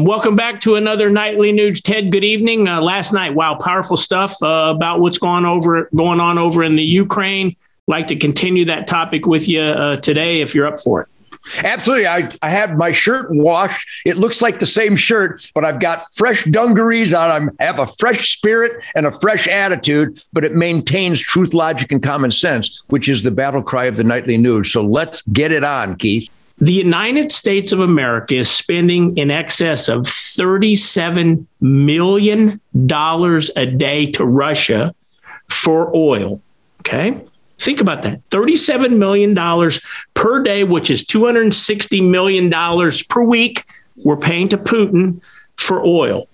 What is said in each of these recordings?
Um, welcome back to another Nightly Nuge. Ted, good evening. Uh, last night, wow, powerful stuff uh, about what's going over going on over in the Ukraine. Like to continue that topic with you uh, today, if you're up for it. Absolutely. I, I had my shirt washed. It looks like the same shirt, but I've got fresh dungarees on. I have a fresh spirit and a fresh attitude, but it maintains truth, logic, and common sense, which is the battle cry of the Nightly Nuge. So let's get it on, Keith. The United States of America is spending in excess of $37 million a day to Russia for oil. Okay. Think about that $37 million per day, which is $260 million per week, we're paying to Putin for oil.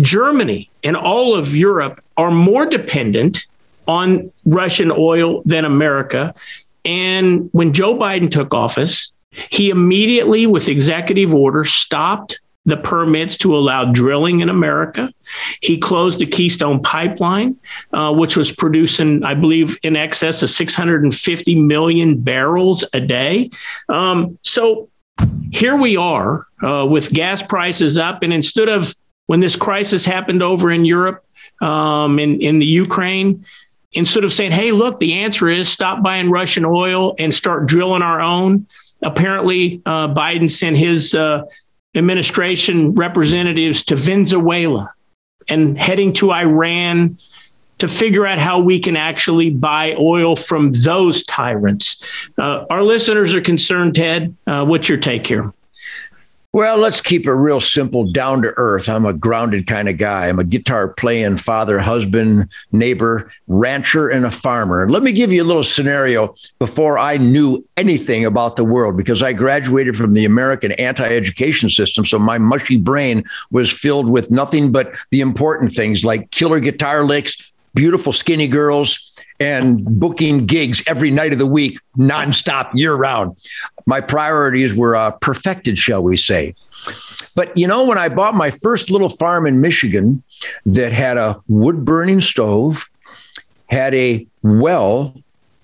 Germany and all of Europe are more dependent on Russian oil than America. And when Joe Biden took office, he immediately, with executive order, stopped the permits to allow drilling in America. He closed the Keystone Pipeline, uh, which was producing, I believe, in excess of 650 million barrels a day. Um, so here we are uh, with gas prices up. And instead of when this crisis happened over in Europe, um, in, in the Ukraine, instead of saying, hey, look, the answer is stop buying Russian oil and start drilling our own. Apparently, uh, Biden sent his uh, administration representatives to Venezuela and heading to Iran to figure out how we can actually buy oil from those tyrants. Uh, our listeners are concerned, Ted. Uh, what's your take here? Well, let's keep it real simple, down to earth. I'm a grounded kind of guy. I'm a guitar playing father, husband, neighbor, rancher, and a farmer. Let me give you a little scenario before I knew anything about the world because I graduated from the American anti education system. So my mushy brain was filled with nothing but the important things like killer guitar licks, beautiful skinny girls, and booking gigs every night of the week, nonstop, year round. My priorities were uh, perfected, shall we say. But you know, when I bought my first little farm in Michigan that had a wood burning stove, had a well,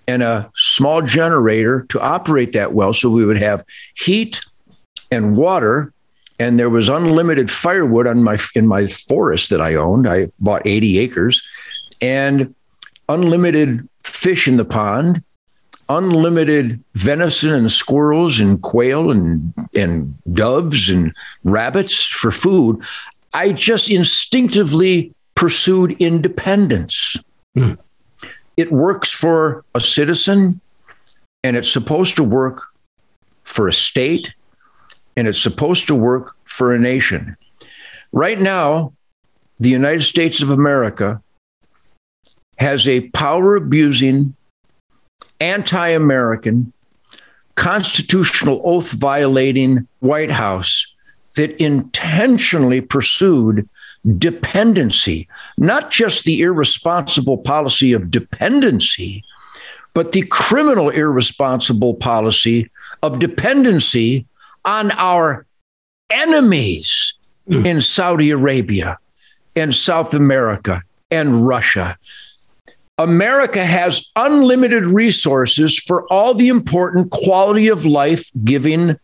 and a small generator to operate that well, so we would have heat and water and there was unlimited firewood on my in my forest that I owned. I bought 80 acres and unlimited fish in the pond, unlimited venison and squirrels and quail and, and doves and rabbits for food, I just instinctively pursued independence. Mm. It works for a citizen and it's supposed to work for a state and it's supposed to work for a nation. Right now, the United States of America has a power abusing, anti American, constitutional oath violating White House that intentionally pursued dependency, not just the irresponsible policy of dependency, but the criminal irresponsible policy of dependency on our enemies mm. in Saudi Arabia and South America and Russia America has unlimited resources for all the important quality of life giving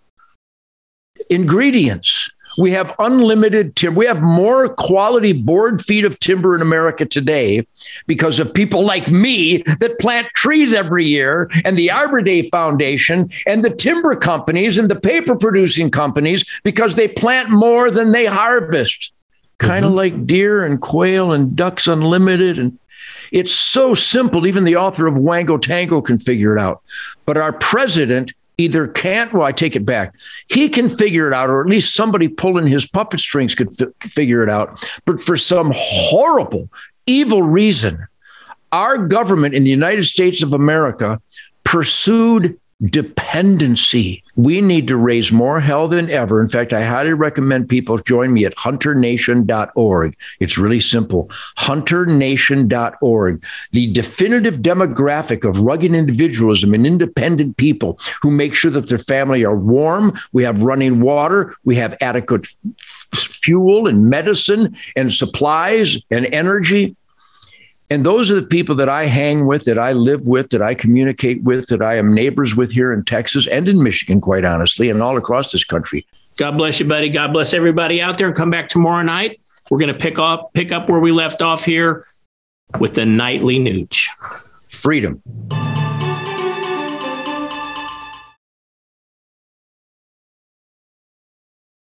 ingredients. We have unlimited timber. We have more quality board feet of timber in America today because of people like me that plant trees every year, and the Arbor Day Foundation, and the timber companies, and the paper producing companies because they plant more than they harvest. Kind of mm-hmm. like deer and quail and ducks unlimited and it's so simple, even the author of Wango Tango can figure it out. But our president either can't, well, I take it back. He can figure it out, or at least somebody pulling his puppet strings could f- figure it out. But for some horrible, evil reason, our government in the United States of America pursued dependency. We need to raise more hell than ever. In fact, I highly recommend people join me at hunternation.org. It's really simple hunternation.org. The definitive demographic of rugged individualism and independent people who make sure that their family are warm, we have running water, we have adequate fuel and medicine and supplies and energy. And those are the people that I hang with, that I live with, that I communicate with, that I am neighbors with here in Texas and in Michigan, quite honestly, and all across this country. God bless you, buddy. God bless everybody out there. And come back tomorrow night. We're going to pick up pick up where we left off here with the Nightly Nuge. Freedom.